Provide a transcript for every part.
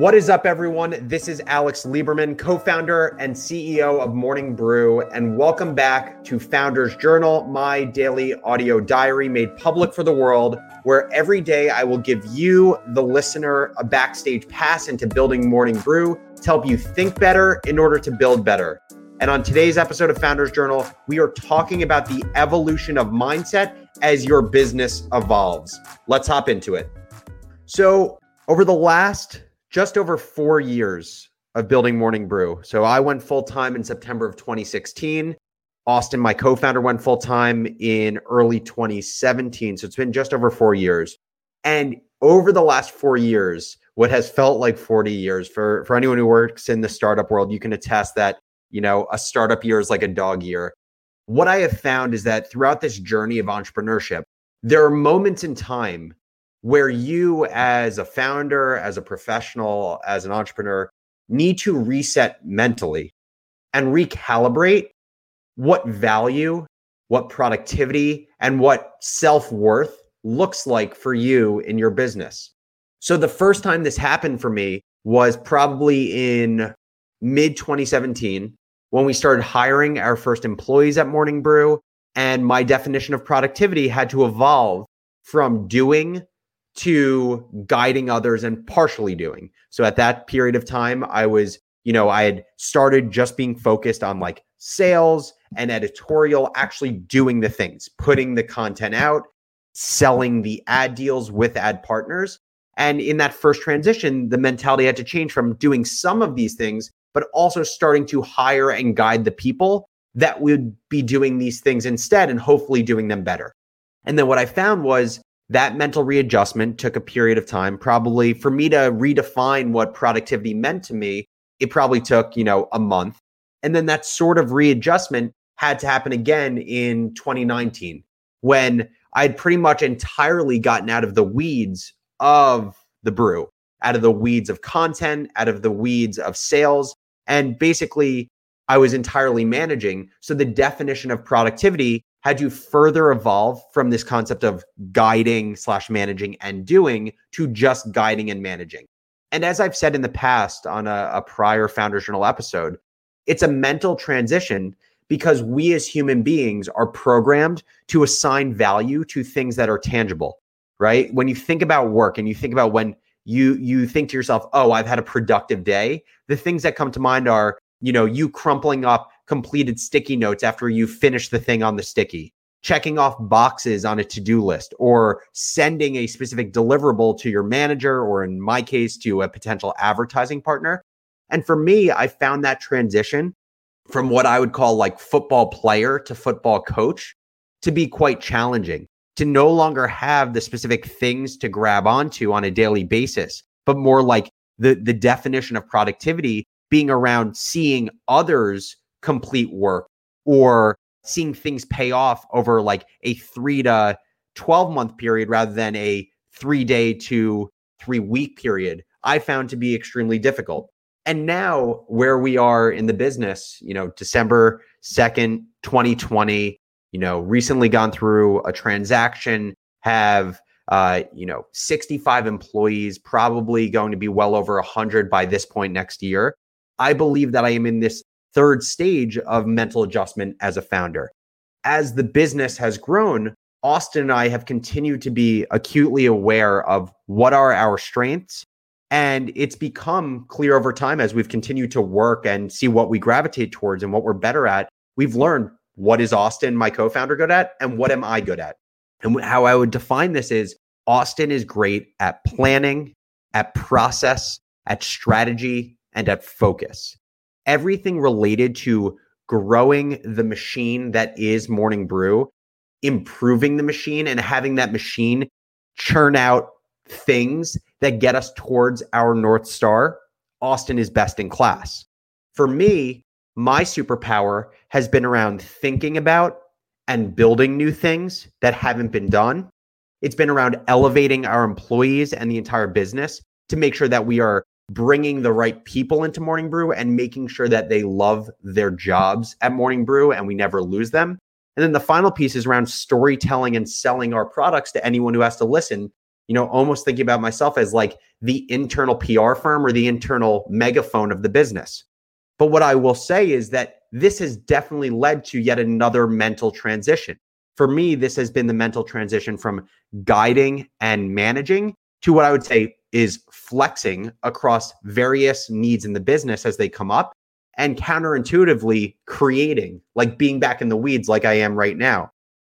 What is up, everyone? This is Alex Lieberman, co founder and CEO of Morning Brew, and welcome back to Founders Journal, my daily audio diary made public for the world, where every day I will give you, the listener, a backstage pass into building Morning Brew to help you think better in order to build better. And on today's episode of Founders Journal, we are talking about the evolution of mindset as your business evolves. Let's hop into it. So, over the last just over four years of building Morning Brew. So I went full time in September of 2016. Austin, my co founder, went full time in early 2017. So it's been just over four years. And over the last four years, what has felt like 40 years for, for anyone who works in the startup world, you can attest that, you know, a startup year is like a dog year. What I have found is that throughout this journey of entrepreneurship, there are moments in time where you as a founder, as a professional, as an entrepreneur need to reset mentally and recalibrate what value, what productivity, and what self worth looks like for you in your business. So the first time this happened for me was probably in mid 2017 when we started hiring our first employees at Morning Brew. And my definition of productivity had to evolve from doing to guiding others and partially doing. So at that period of time, I was, you know, I had started just being focused on like sales and editorial, actually doing the things, putting the content out, selling the ad deals with ad partners. And in that first transition, the mentality had to change from doing some of these things, but also starting to hire and guide the people that would be doing these things instead and hopefully doing them better. And then what I found was that mental readjustment took a period of time. Probably for me to redefine what productivity meant to me it probably took you know a month. And then that sort of readjustment had to happen again in 2019 when i'd pretty much entirely gotten out of the weeds of the brew out of the weeds of content out of the weeds of sales and basically i was entirely managing so the definition of productivity had to further evolve from this concept of guiding slash managing and doing to just guiding and managing. And as I've said in the past on a, a prior Founders Journal episode, it's a mental transition because we as human beings are programmed to assign value to things that are tangible, right? When you think about work and you think about when you you think to yourself, "Oh, I've had a productive day." The things that come to mind are, you know, you crumpling up completed sticky notes after you finish the thing on the sticky, checking off boxes on a to do list, or sending a specific deliverable to your manager, or in my case, to a potential advertising partner. And for me, I found that transition from what I would call like football player to football coach to be quite challenging, to no longer have the specific things to grab onto on a daily basis, but more like the, the definition of productivity being around seeing others complete work or seeing things pay off over like a three to 12 month period rather than a three day to three week period, I found to be extremely difficult. And now, where we are in the business, you know, December 2nd, 2020, you know, recently gone through a transaction, have, uh, you know, 65 employees, probably going to be well over 100 by this point next year. I believe that I am in this third stage of mental adjustment as a founder. As the business has grown, Austin and I have continued to be acutely aware of what are our strengths. And it's become clear over time as we've continued to work and see what we gravitate towards and what we're better at. We've learned what is Austin, my co founder, good at, and what am I good at. And how I would define this is Austin is great at planning, at process, at strategy, and at focus everything related to growing the machine that is Morning Brew, improving the machine, and having that machine churn out things that get us towards our North Star, Austin is best in class. For me, my superpower has been around thinking about and building new things that haven't been done. It's been around elevating our employees and the entire business to make sure that we are bringing the right people into Morning Brew and making sure that they love their jobs at Morning Brew and we never lose them. And then the final piece is around storytelling and selling our products to anyone who has to listen. you know, almost thinking about myself as like the internal PR firm or the internal megaphone of the business. But what I will say is that this has definitely led to yet another mental transition. For me, this has been the mental transition from guiding and managing to what I would say is flexing across various needs in the business as they come up and counterintuitively creating, like being back in the weeds like I am right now.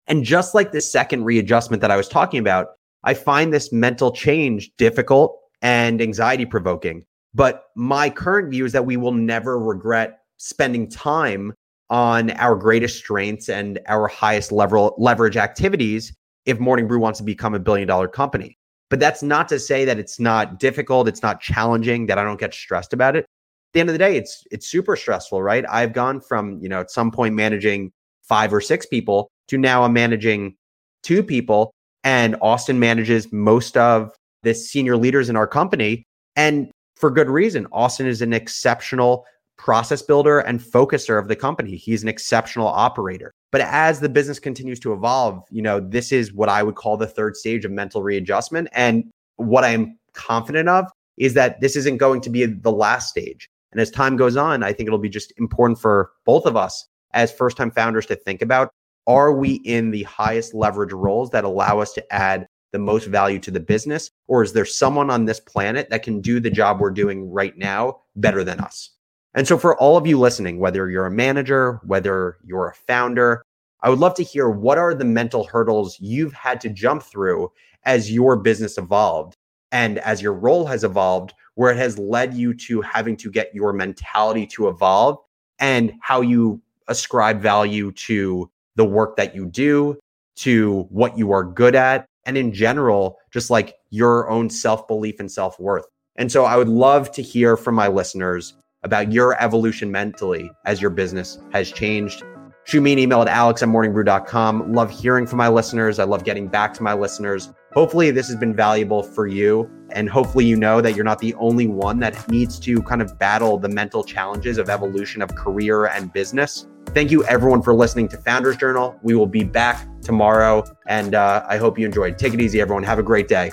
And just like this second readjustment that I was talking about, I find this mental change difficult and anxiety provoking. But my current view is that we will never regret spending time on our greatest strengths and our highest level leverage activities if Morning Brew wants to become a billion dollar company. But that's not to say that it's not difficult, it's not challenging, that I don't get stressed about it. At the end of the day, it's it's super stressful, right? I've gone from, you know, at some point managing five or six people to now I'm managing two people and Austin manages most of the senior leaders in our company and for good reason. Austin is an exceptional process builder and focuser of the company. He's an exceptional operator. But as the business continues to evolve, you know, this is what I would call the third stage of mental readjustment. And what I'm confident of is that this isn't going to be the last stage. And as time goes on, I think it'll be just important for both of us as first time founders to think about are we in the highest leverage roles that allow us to add the most value to the business? Or is there someone on this planet that can do the job we're doing right now better than us? And so, for all of you listening, whether you're a manager, whether you're a founder, I would love to hear what are the mental hurdles you've had to jump through as your business evolved and as your role has evolved, where it has led you to having to get your mentality to evolve and how you ascribe value to the work that you do, to what you are good at, and in general, just like your own self belief and self worth. And so, I would love to hear from my listeners about your evolution mentally as your business has changed. Shoot me an email at alex at morningbrew.com. Love hearing from my listeners. I love getting back to my listeners. Hopefully, this has been valuable for you. And hopefully, you know that you're not the only one that needs to kind of battle the mental challenges of evolution of career and business. Thank you, everyone, for listening to Founders Journal. We will be back tomorrow. And uh, I hope you enjoyed. Take it easy, everyone. Have a great day.